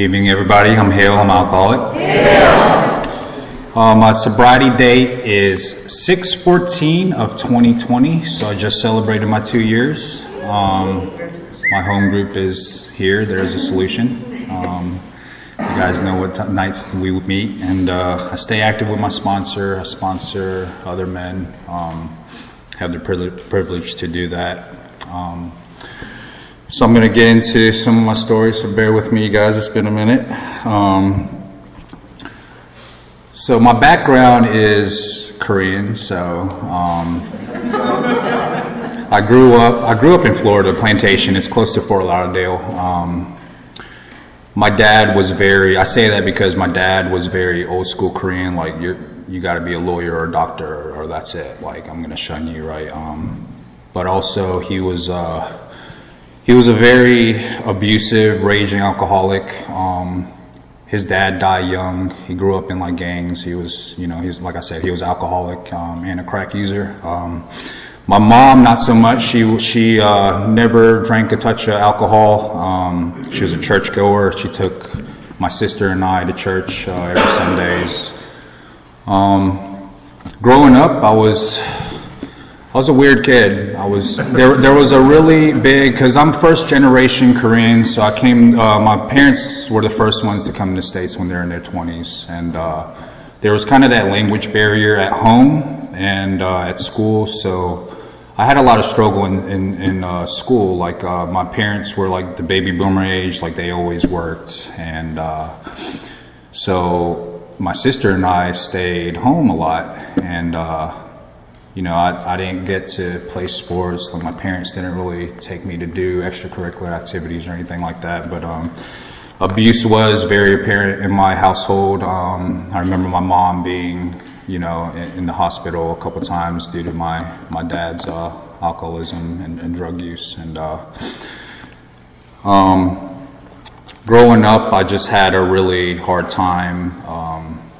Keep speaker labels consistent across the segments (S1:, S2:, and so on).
S1: evening, everybody. I'm Hale. I'm alcoholic. Uh, my sobriety date is 614 of 2020, so I just celebrated my two years. Um, my home group is here. There's a solution. Um, you guys know what t- nights we would meet, and uh, I stay active with my sponsor. I sponsor other men. Um, have the privilege to do that. Um, so I'm going to get into some of my stories. So bear with me, you guys. It's been a minute. Um, so my background is Korean. So um, I grew up. I grew up in Florida, Plantation. It's close to Fort Lauderdale. Um, my dad was very. I say that because my dad was very old school Korean. Like you, you got to be a lawyer or a doctor, or, or that's it. Like I'm going to shun you, right? Um, but also he was. Uh, he was a very abusive, raging alcoholic. Um, his dad died young. He grew up in like gangs. He was, you know, he was like I said, he was alcoholic um, and a crack user. Um, my mom, not so much. She she uh, never drank a touch of alcohol. Um, she was a churchgoer. She took my sister and I to church uh, every Sundays. Um, growing up, I was I was a weird kid. I was there. There was a really big because I'm first generation Korean, so I came. Uh, my parents were the first ones to come to the states when they were in their 20s, and uh, there was kind of that language barrier at home and uh, at school. So I had a lot of struggle in in, in uh, school. Like uh, my parents were like the baby boomer age, like they always worked, and uh, so my sister and I stayed home a lot, and you know, I, I didn't get to play sports. Like my parents didn't really take me to do extracurricular activities or anything like that. But um, abuse was very apparent in my household. Um, I remember my mom being, you know, in, in, the hospital a couple times due to my my dad's uh, alcoholism and, and, drug use. And uh, um, growing up, I just had a really hard time um,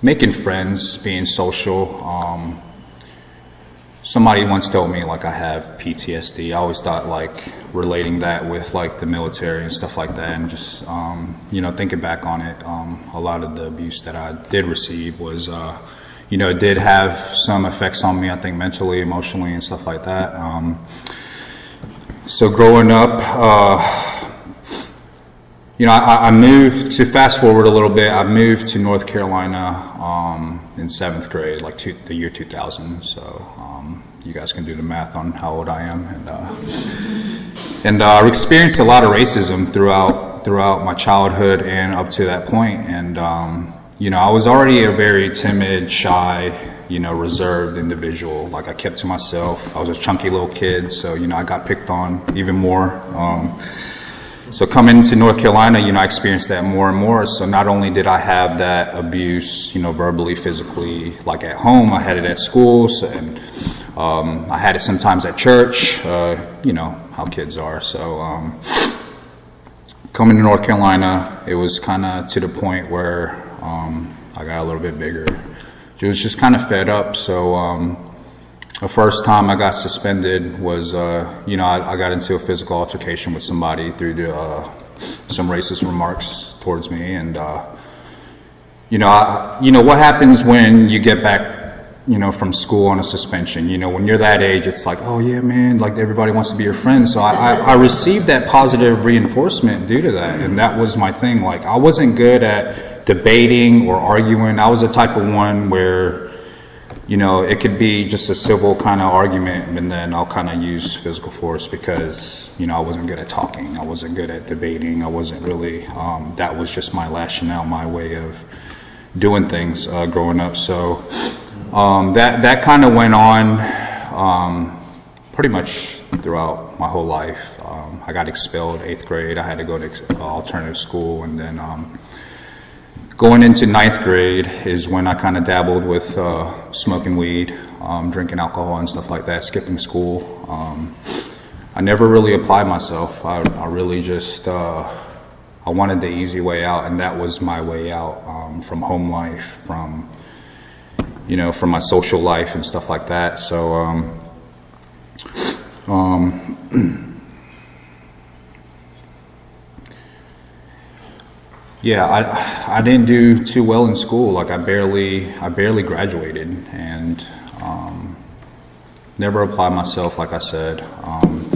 S1: making friends, being social. Somebody once told me like I have PTSD. I always thought like relating that with like the military and stuff like that, and just um, you know thinking back on it, um, a lot of the abuse that I did receive was. Uh, you know, did have some effects on me, I think mentally, emotionally, and stuff like that. Um, so growing up, uh, you know, I, I, moved to fast forward a little bit. I moved to North Carolina um, in seventh grade, like two, the year 2000. So um, you guys can do the math on how old I am, and uh, and uh, I've experienced a lot of racism throughout throughout my childhood and up to that point. And um, you know, I was already a very timid, shy, you know, reserved individual. Like I kept to myself. I was a chunky little kid, so you know, I got picked on even more. So coming to North Carolina, you know, I experienced that more and more. So not only did I have that abuse, you know, verbally, physically, like at home, I had it at school, so, and um, I had it sometimes at church. Uh, you know how kids are. So um, coming to North Carolina, it was kind of to the point where um, I got a little bit bigger. It was just kind of fed up. So um, the first time I got suspended was, uh, you know, I, I, got into a physical altercation with somebody through the, uh, some racist remarks towards me, and uh, you know, I, you know what happens when you get back, you know, from school on a suspension. You know, when you're that age, it's like, oh yeah, man, like everybody wants to be your friend. So I, I, I received that positive reinforcement due to that, and that was my thing. Like I wasn't good at debating or arguing. I was the type of one where you know, it could be just a civil kind of argument, and then I'll kind of use physical force because, you know, I wasn't good at talking. I wasn't good at debating. I wasn't really, um, that was just my rationale, my way of doing things uh, growing up. So um, that, that kind of went on um, pretty much throughout my whole life. Um, I got expelled eighth grade. I had to go to alternative school, and then um, Going into ninth grade is when I kind of dabbled with uh, smoking weed, um, drinking alcohol, and stuff like that, skipping school. Um, I never really applied myself. I, I really just uh, I wanted the easy way out, and that was my way out um, from home life, from you know, from my social life and stuff like that. So. Um, um Yeah, I, I didn't do too well in school. Like I barely I barely graduated and um, never applied myself. Like I said, um,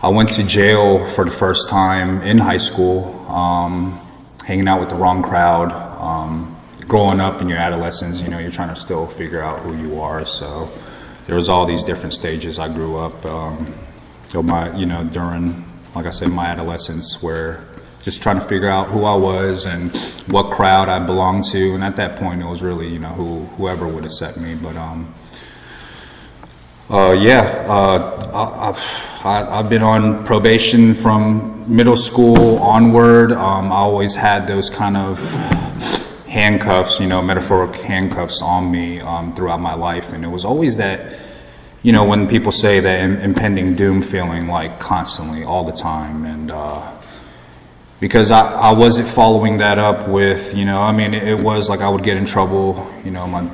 S1: I went to jail for the first time in high school, um, hanging out with the wrong crowd. Um, growing up in your adolescence, you know, you're trying to still figure out who you are. So there was all these different stages I grew up. Um, my, you know, during like I said, my adolescence, where just trying to figure out who I was and what crowd I belonged to. And at that point, it was really, you know, who whoever would accept me. But um, uh, yeah, uh, I, have been on probation from middle school onward. Um, I always had those kind of handcuffs, you know, metaphoric handcuffs on me um, throughout my life, and it was always that you know, when people say that impending doom feeling like constantly, all the time, and uh, because I, I wasn't following that up with, you know, I mean, it, it, was like I would get in trouble, you know, my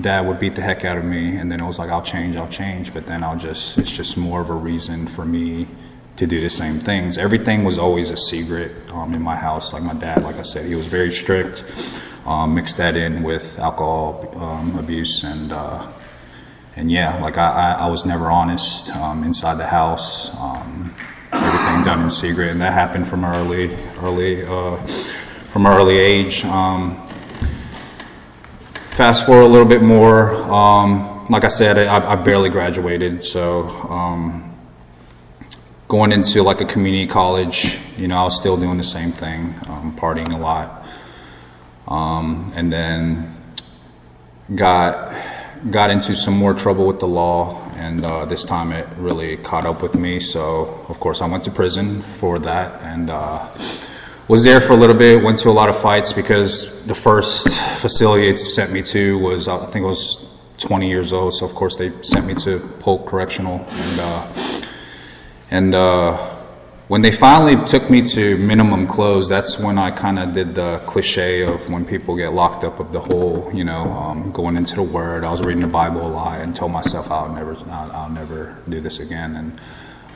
S1: dad would beat the heck out of me, and then it was like, I'll change, I'll change, but then I'll just, it's just more of a reason for me to do the same things. Everything was always a secret um, in my house. Like my dad, like I said, he was very strict. Um, mixed that in with alcohol um, abuse and uh, and yeah, like I, I, I was never honest um, inside the house. Everything done in secret, and that happened from early, early, uh, from early age. Um, fast forward a little bit more. Um, like I said, I, I, barely graduated, so um, going into like a community college, you know, I was still doing the same thing, um, partying a lot, um, and then got got into some more trouble with the law and uh, this time it really caught up with me. So, of course, I went to prison for that and uh, was there for a little bit. Went to a lot of fights because the first facility it sent me to was, I think, it was 20 years old. So, of course, they sent me to Polk Correctional and uh, and uh, when they finally took me to minimum close, that's when I kind of did the cliche of when people get locked up of the whole, you know, um, going into the Word. I was reading the Bible a lot and told myself I'll never, I'll, I'll, never do this again. And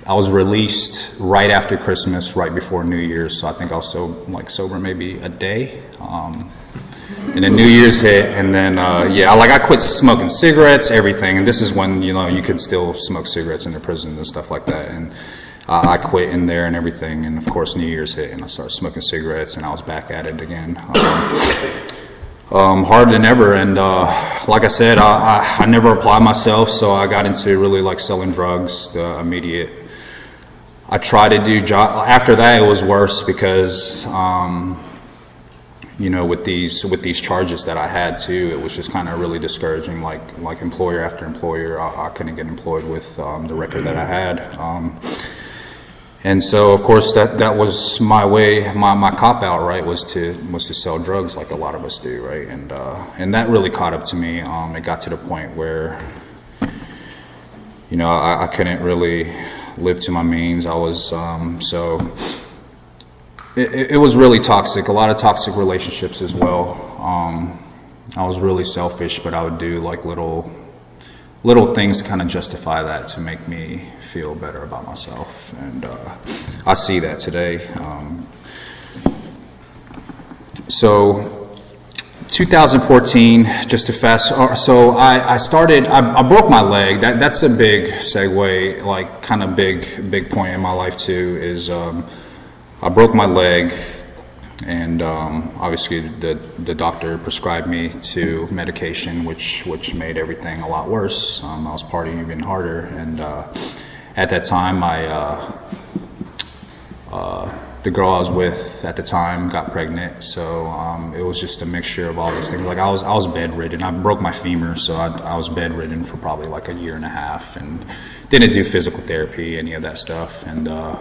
S1: I was released right after Christmas, right before New Year's. So I think I was so like sober maybe a day. Um, and then New Year's hit, and then uh, yeah, like I quit smoking cigarettes, everything. And this is when you know you could still smoke cigarettes in the prison and stuff like that. And uh, I quit in there and everything. And of course, New Year's hit, and I started smoking cigarettes, and I was back at it again. Um, um, harder than ever. And uh, like I said, I, I, I, never applied myself, so I got into really like selling drugs. The immediate. I tried to do job. After that, it was worse because. Um, you know, with these with these charges that I had too, it was just kind of really discouraging. Like like employer after employer, I, I couldn't get employed with um, the record that I had. And so, of course, that, that was my way, my, my cop out, right, was to was to sell drugs like a lot of us do, right, and uh, and that really caught up to me. Um, it got to the point where, you know, I, I couldn't really live to my means. I was um, so. It, it, was really toxic. A lot of toxic relationships as well. Um, I was really selfish, but I would do like little little things kind of justify that to make me feel better about myself. And uh, I see that today. Um, so 2014, just to fast, uh, so I, I started, I, I, broke my leg. That, that's a big segue, like kind of big, big point in my life too, is um, I broke my leg and um, obviously the the doctor prescribed me to medication, which which made everything a lot worse. Um, I was partying even harder, and uh, at that time, I uh, uh, the girl I was with at the time got pregnant, so um, it was just a mixture of all these things. Like I was I was bedridden. I broke my femur, so I, I was bedridden for probably like a year and a half, and didn't do physical therapy, any of that stuff, and uh,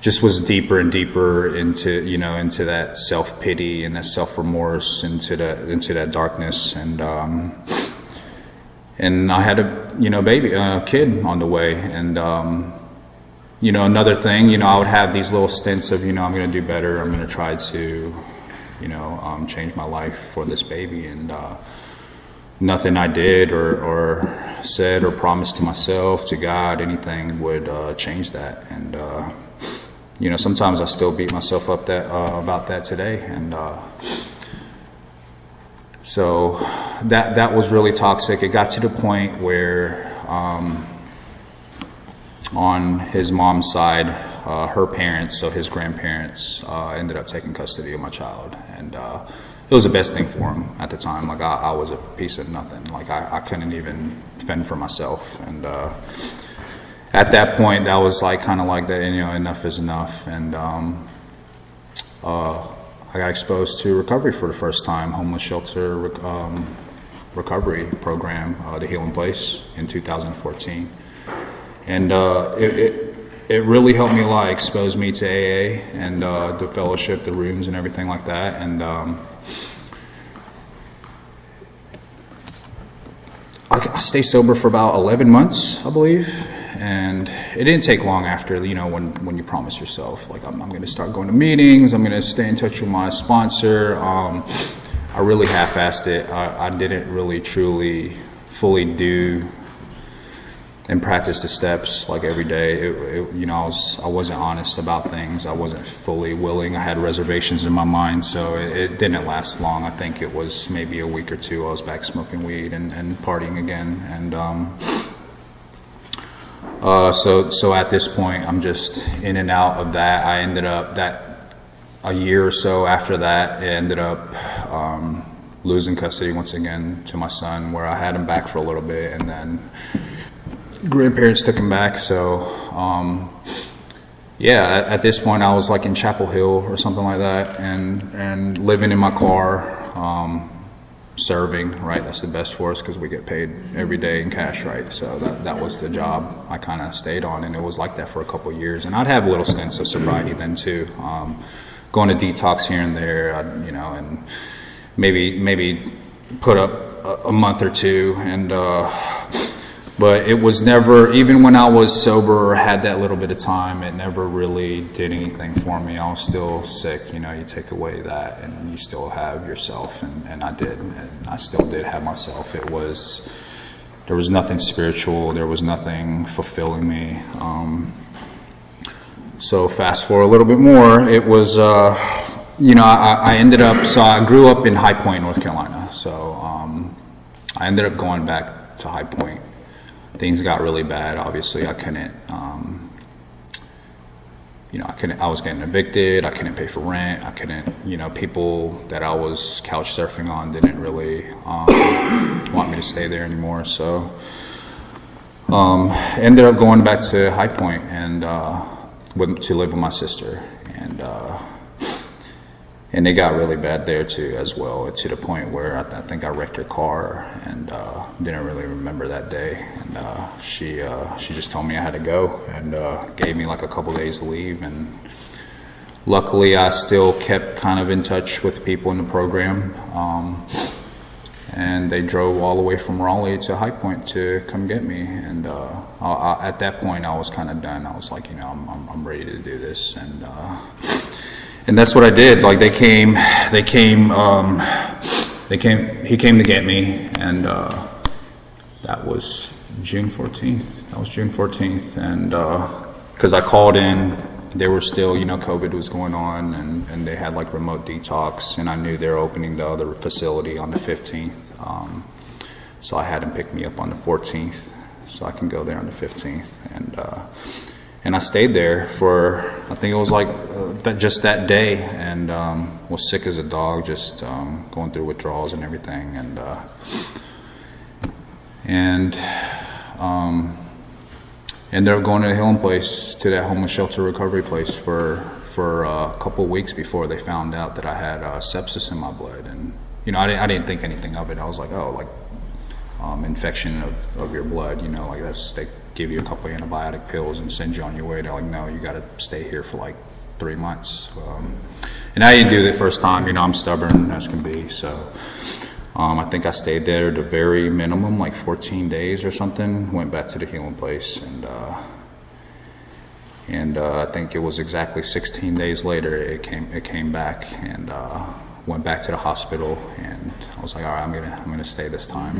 S1: just was deeper and deeper into you know into that self pity and that self remorse into that into that darkness. And um, and I had a you know baby a kid on the way. And um, you know another thing you know I would have these little stints of you know I'm to do better. I'm to try to you know um, change my life for this baby. And uh, nothing I did or, or said or promised to myself to God anything would uh, change that. And uh, you know, sometimes I still beat myself up that uh, about that today, and uh, so that that was really toxic. It got to the point where um, on his mom's side, uh, her parents, so his grandparents, uh, ended up taking custody of my child, and uh, it was the best thing for him at the time. Like I, I was a piece of nothing. Like I, I couldn't even fend for myself, and uh, at that point, that was like kind of like that. You know, enough is enough, and um, uh, I got exposed to recovery for the first time, homeless shelter um, recovery program, uh, the Healing Place, in 2014, and uh, it, it, it really helped me a lot. Exposed me to AA and uh, the fellowship, the rooms, and everything like that, and. Um, I, I stayed sober for about 11 months, I believe, and it didn't take long after you know when when you promise yourself like I'm, I'm going to start going to meetings, I'm going to stay in touch with my sponsor. Um, I really half-assed it. I, I didn't really truly fully do and practice the steps like every day. It, it, you know, I was I wasn't honest about things. I wasn't fully willing. I had reservations in my mind, so it, it, didn't last long. I think it was maybe a week or two. I was back smoking weed and, and partying again, and um, uh, so so at this point, I'm just in and out of that. I ended up that a year or so after that, ended up. Um, losing custody once again to my son, where I had him back for a little bit, and then grandparents took him back. So, um, yeah, at, at, this point, I was like in Chapel Hill or something like that, and and living in my car, um, serving. Right, that's the best for us because we get paid every day in cash. Right, so that that was the job I kind of stayed on, and it was like that for a couple years. And I'd have little stints of sobriety then too, um, going to detox here and there, I'd, you know, and maybe maybe put up a, a month or two and. Uh, but it was never even when I was sober or had that little bit of time it never really did anything for me. I was still sick you know you take away that and you still have yourself and, and I did and I still did have myself. It was there was nothing spiritual there was nothing fulfilling me um, so fast forward a little bit more it was uh, you know I, I, ended up so I grew up in High Point North Carolina. So um, I ended up going back to High Point things got really bad, obviously I couldn't, um, you know, I couldn't, I was getting evicted. I couldn't pay for rent. I couldn't, you know, people that I was couch surfing on didn't really um, want me to stay there anymore. So, um, ended up going back to High Point and uh, to live with my sister. And uh, and it got really bad there too as well to the point where I, th- I think I wrecked her car and uh, didn't really remember that day. And uh, she uh, she just told me I had to go and uh, gave me like a couple days to leave. And luckily I still kept kind of in touch with people in the program. Um, and they drove all the way from Raleigh to High Point to come get me. And uh, I, I, at that point I was kind of done. I was like you know I'm, I'm, I'm ready to do this. And uh, and that's what I did. Like they came, they came, um, they came. He came to get me, and uh, that was June 14th. That was June 14th, and because uh, I called in, they were still, you know, COVID was going on, and, and they had like remote detox, and I knew they were opening the other facility on the 15th. Um, so I had him pick me up on the 14th, so I can go there on the 15th, and uh, and I stayed there for I think it was like uh, just that day, and um, was sick as a dog, just um, going through withdrawals and everything, and uh, and um, ended up going to the Healing Place to that homeless shelter recovery place for for uh, a couple weeks before they found out that I had uh, sepsis in my blood, and you know I didn't, I didn't think anything of it. I was like, oh, like um, infection of, of your blood, you know, like that's they give you a couple antibiotic pills and send you on your way. They're like, no, you got to stay here for like three months. Um, and I didn't do it the first time. You know, I'm stubborn as can be. So um, I think I stayed there the very minimum, like 14 days or something. Went back to the healing place, and uh, and uh, I think it was exactly 16 days later it came it came back and. Uh, went back to the hospital and I was like, all right, I'm gonna I'm gonna stay this time.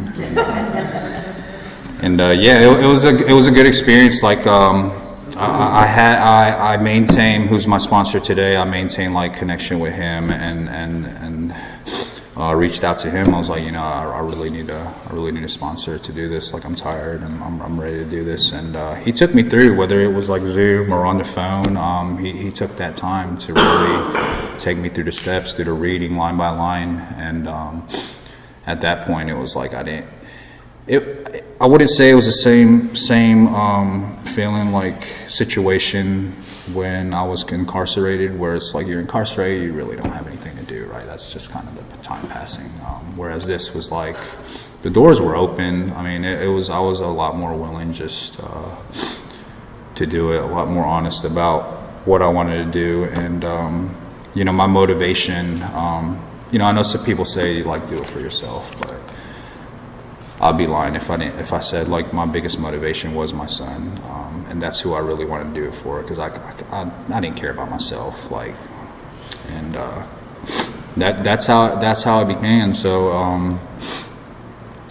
S1: And, uh, yeah, it, it, was a it was a good experience. Like um, I, I had I, I maintain who's my sponsor today. I maintain like connection with him and and and uh, reached out to him. I was like, you know, I, I, really need a I really need a sponsor to do this. Like I'm tired and I'm, I'm ready to do this. And uh, he took me through whether it was like Zoom or on the phone. Um, he he took that time to really take me through the steps, through the reading line by line. And um, at that point, it was like I didn't it, I wouldn't say it was the same same um, feeling like situation when I was incarcerated, where it's like you're incarcerated, you really don't have anything to do, right? That's just kind of the time passing. Um, whereas this was like the doors were open. I mean, it, it was I was a lot more willing just uh, to do it, a lot more honest about what I wanted to do, and um, you know, my motivation. Um, you know, I know some people say like do it for yourself, but I'd be lying if I didn't, if I said like my biggest motivation was my son, um, and that's who I really wanted to do it for because I, I, I, didn't care about myself like, and uh, that that's how that's how it began. So. Um,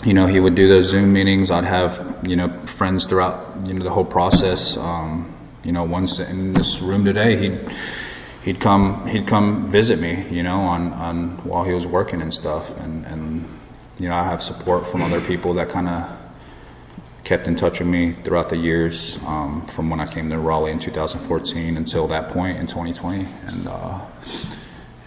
S1: you know, he would do those Zoom meetings. I'd have, you know, friends throughout, you know, the whole process. Um, you know, once in this room today, he'd he'd come he'd come visit me, you know, on, on while he was working and stuff, and and you know, I have support from other people that kind of kept in touch with me throughout the years um, from when I came to Raleigh in 2014 until that point in 2020. And, uh,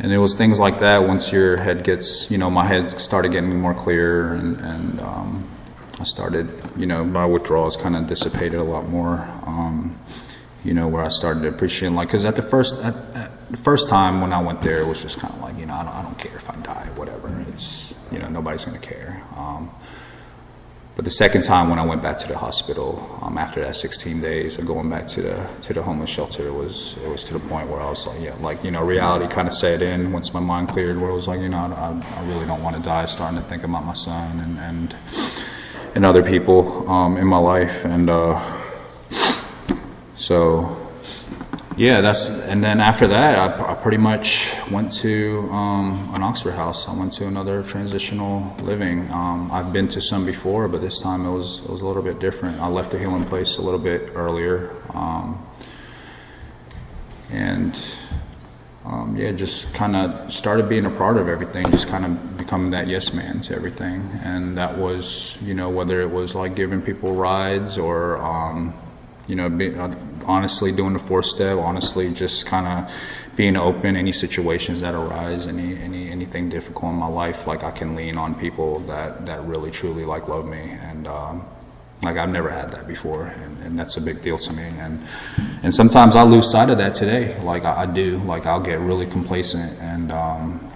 S1: and it was things like that once your head gets, you know, my head started getting more clear and, and um, I started, you know, my withdrawals kind of dissipated a lot more. Um, you know, where I started to appreciate, like, because at the first, at, at the first time when I went there, it was just kind of like, you know, I don't, I don't care if I die, whatever. It's, you know, nobody's to care. Um, but the second time when I went back to the hospital um, after that 16 days of going back to the to the homeless shelter, it was it was to the point where I was like, yeah, like you know, reality kind of set in once my mind cleared. Where I was like, you know, I, I really don't want to die. Starting to think about my son and and and other people um, in my life, and uh, so yeah, that's and then after that, I, I pretty much went to um, an Oxford house. I went to another transitional living. Um, I've been to some before, but this time it was it was a little bit different. I left the healing place a little bit earlier, um, and um, yeah, just kind of started being a part of everything. Just kind of becoming that yes man to everything, and that was you know whether it was like giving people rides or um, you know, be, uh, honestly doing the four step, honestly just kind of being open any situations that arise, any any anything difficult in my life, like I can lean on people that that really truly like love me and. Um, like I've never had that before, and, and, that's a big deal to me. And and sometimes I lose sight of that today. Like I, I do. Like I'll get really complacent and um,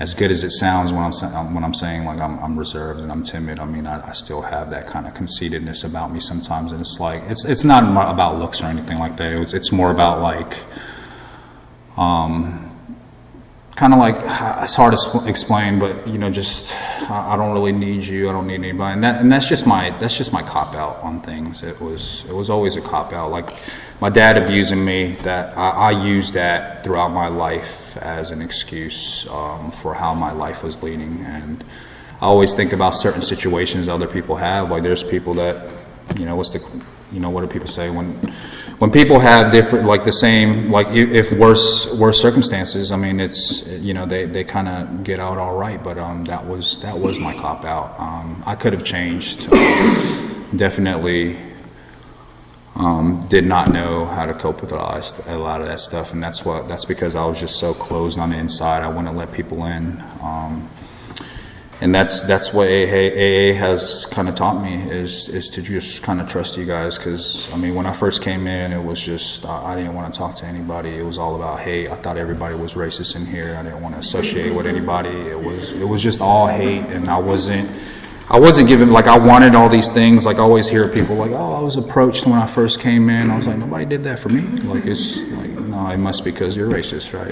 S1: as good as it sounds when I'm when I'm saying like I'm, I'm reserved and I'm timid, I mean I, I, still have that kind of conceitedness about me sometimes, and it's like it's it's not about looks or anything like that. It's, it's more about like, um, kind of like it's hard to explain, but you know, just I, don't really need you. I don't need anybody, and that and that's just my that's just my cop out on things. It was it was always a cop out. Like my dad abusing me, that I, I used that throughout my life as an excuse um, for how my life was leading. And I always think about certain situations other people have. Like there's people that, you know, what's the, you know, what do people say when, when people have different, like the same, like if worse, worse circumstances, I mean, it's, you know, they, they kind of get out all right. But um, that was, that was my cop out. Um, I could have changed. definitely um, did not know how to cope with a lot of that stuff, and that's what that's because I was just so closed on the inside. I wouldn't let people in, um, and that's that's what AA, has kind of taught me is is to just kind of trust you guys. Because I mean, when I first came in, it was just I, I didn't want to talk to anybody. It was all about hate. I thought everybody was racist in here. I didn't want to associate with anybody. It was it was just all hate, and I wasn't I wasn't given like I wanted all these things. Like I always hear people like, "Oh, I was approached when I first came in." I was like, "Nobody did that for me." Like it's like, no, it must be because you're racist, right?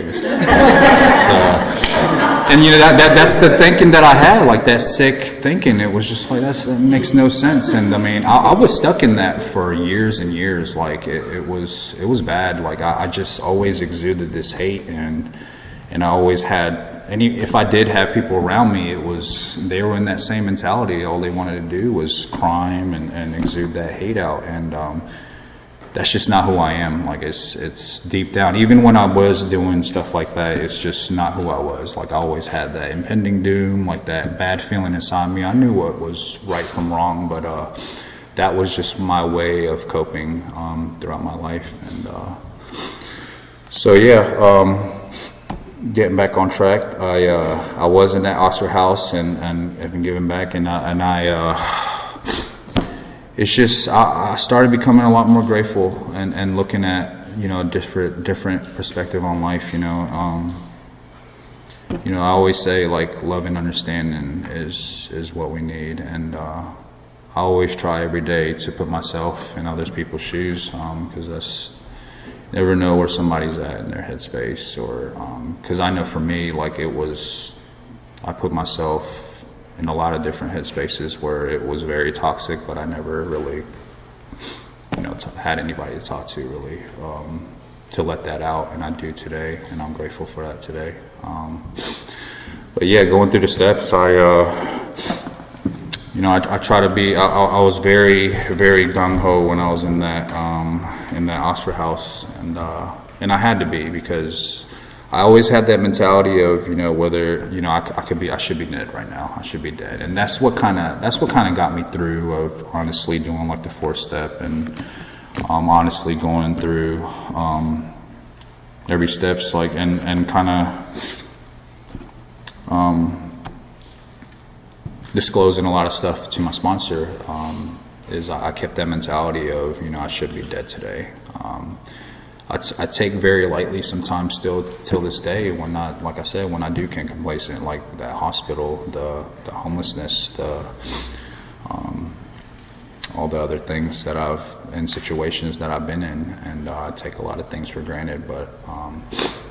S1: And you know that, that that's the thinking that I had, like that sick thinking. It was just like that makes no sense. And I mean, I, I, was stuck in that for years and years. Like it, it was it was bad. Like I, I just always exuded this hate and and I always had any if I did have people around me, it was they were in that same mentality. All they wanted to do was crime and, and exude that hate out, and um, that's just not who I am. Like it's it's deep down. Even when I was doing stuff like that, it's just not who I was. Like I always had that impending doom, like that bad feeling inside me. I knew what was right from wrong, but uh, that was just my way of coping um, throughout my life. And uh, so yeah, um, getting back on track. I uh, I was in that Oxford house and and been giving back, and I, and I uh, it's just I, I, started becoming a lot more grateful and, and looking at you know different different perspective on life. You know, um, you know I always say like love and understanding is is what we need, and uh, I always try every day to put myself in other people's shoes because um, that's never know where somebody's at in their headspace or because um, I know for me like it was I put myself in a lot of different headspaces where it was very toxic, but I never really, you know, t- had anybody to talk to really um, to let that out, and I do today, and I'm grateful for that today. Um, but yeah, going through the steps, I, uh, you know, I, I, try to be. I, I was very, very gung ho when I was in that um, in that Oxford house, and uh, and I had to be because I always had that mentality of you know whether you know I, I, could be I should be dead right now. I should be dead. And that's what kind of that's what kind of got me through of honestly doing like the fourth step and um, honestly going through um, every steps like and and kind of um, disclosing a lot of stuff to my sponsor um, is I, I, kept that mentality of you know I should be dead today. Um, I, t- I take very lightly sometimes still till this day when I, like I said, when I do get complacent, like that hospital, the, the homelessness, the, um, all the other things that I've, in situations that I've been in, and uh, I take a lot of things for granted, but um,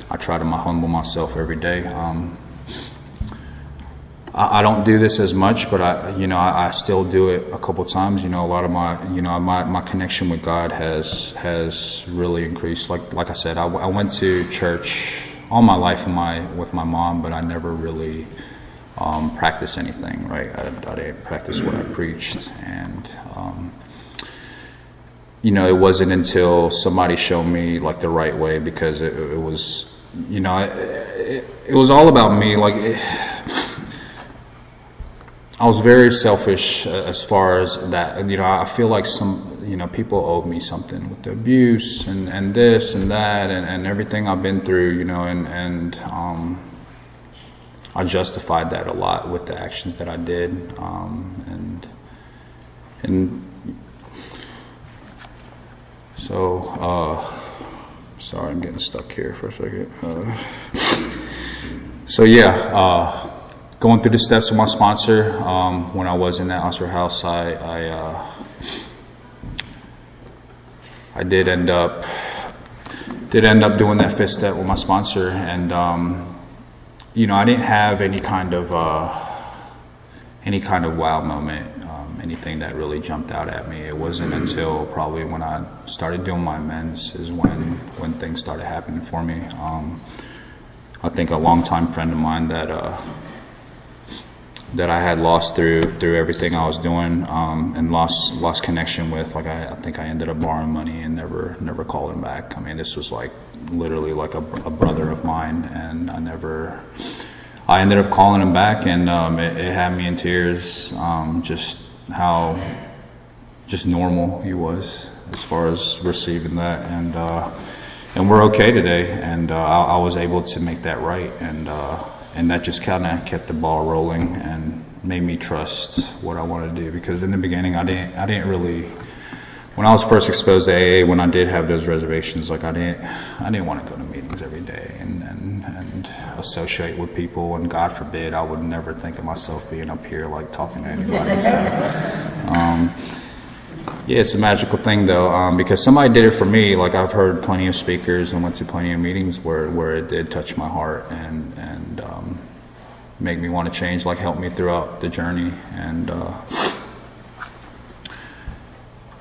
S1: I try to humble myself every day. Um, I, I don't do this as much, but I, you know, I, I, still do it a couple times. You know, a lot of my, you know, my, my connection with God has has really increased. Like like I said, I, I went to church all my life with my with my mom, but I never really um, practiced anything. Right, I, I, didn't practice what I preached, and um, you know, it wasn't until somebody showed me like the right way because it, it was, you know, it, it, it, was all about me. Like. I was very selfish uh, as far as that. and You know, I feel like some, you know, people owed me something with the abuse and, and this and that and, and everything I've been through, you know, and, and um, I justified that a lot with the actions that I did. Um, and, and so, uh, sorry, I'm getting stuck here for a second. Uh, so, yeah, uh, going through the steps with my sponsor. Um, when I was in that Oxford house, I I, uh, I did end up did end up doing that fifth step with my sponsor, and um, you know I didn't have any kind of uh, any kind of wow moment, um, anything that really jumped out at me. It wasn't until probably when I started doing my amends is when when things started happening for me. Um, I think a longtime friend of mine that. Uh, that I had lost through through everything I was doing um, and lost lost connection with. Like I, I, think I ended up borrowing money and never never called him back. I mean, this was like literally like a, a brother of mine, and I never. I ended up calling him back, and um, it, it, had me in tears. Um, just how just normal he was as far as receiving that, and uh, and we're okay today. And uh, I, I, was able to make that right, and. Uh, and that just kind of kept the ball rolling and made me trust what I wanted to do. Because in the beginning, I didn't, I didn't really. When I was first exposed to AA, when I did have those reservations, like I didn't, I didn't want to go to meetings every day and, and, and associate with people. And God forbid, I would never think of myself being up here like talking to anybody. So, um, yeah, it's a magical thing though, um, because somebody did it for me. Like I've heard plenty of speakers and went to plenty of meetings where, where it did touch my heart and and um, make me want to change. Like help me throughout the journey and. Uh,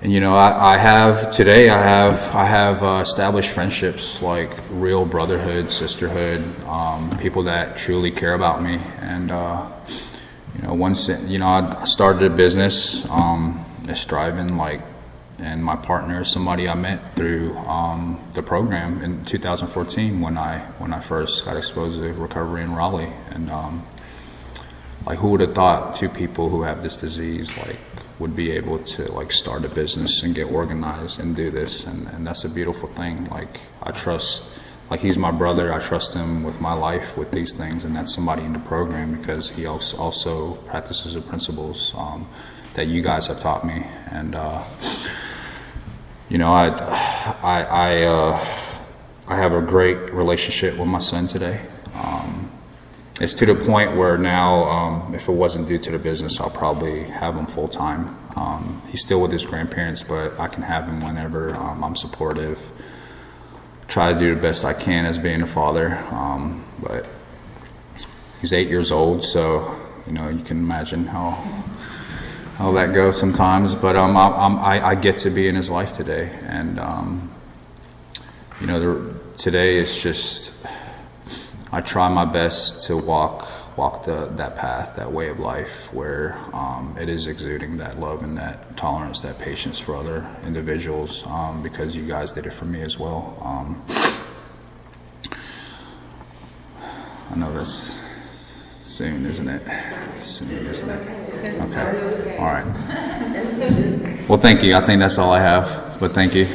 S1: and you know, I, I, have today. I have I have uh, established friendships like real brotherhood, sisterhood, um, people that truly care about me. And uh, you know, once you know, I started a business. Um, striving like and my partner is somebody I met through um, the program in 2014 when I when I first got exposed to recovery in Raleigh. And um, like, who would have thought two people who have this disease like would be able to like start a business and get organized and do this? And, and that's a beautiful thing. Like, I trust. Like he's my brother, I trust him with my life with these things, and that's somebody in the program because he also also practices the principles um, that you guys have taught me, and uh, you know, I, I, I, uh, I have a great relationship with my son today. Um, it's to the point where now, um, if it wasn't due to the business, I'll probably have him full time. Um, he's still with his grandparents, but I can have him whenever um, I'm supportive. Try to do the best I can as being a father, um, but he's eight years old, so you know you can imagine how how let go sometimes. But um, I, I, I get to be in his life today, and um, you know, the, today is just I try my best to walk walk the, that path, that way of life, where um, it is exuding that love and that tolerance, that patience for other individuals, um, because you guys did it for me as well. Um, I know that's soon, isn't it? Soon, isn't it? Okay. All right. Well, thank you. I think that's all I have, but thank you.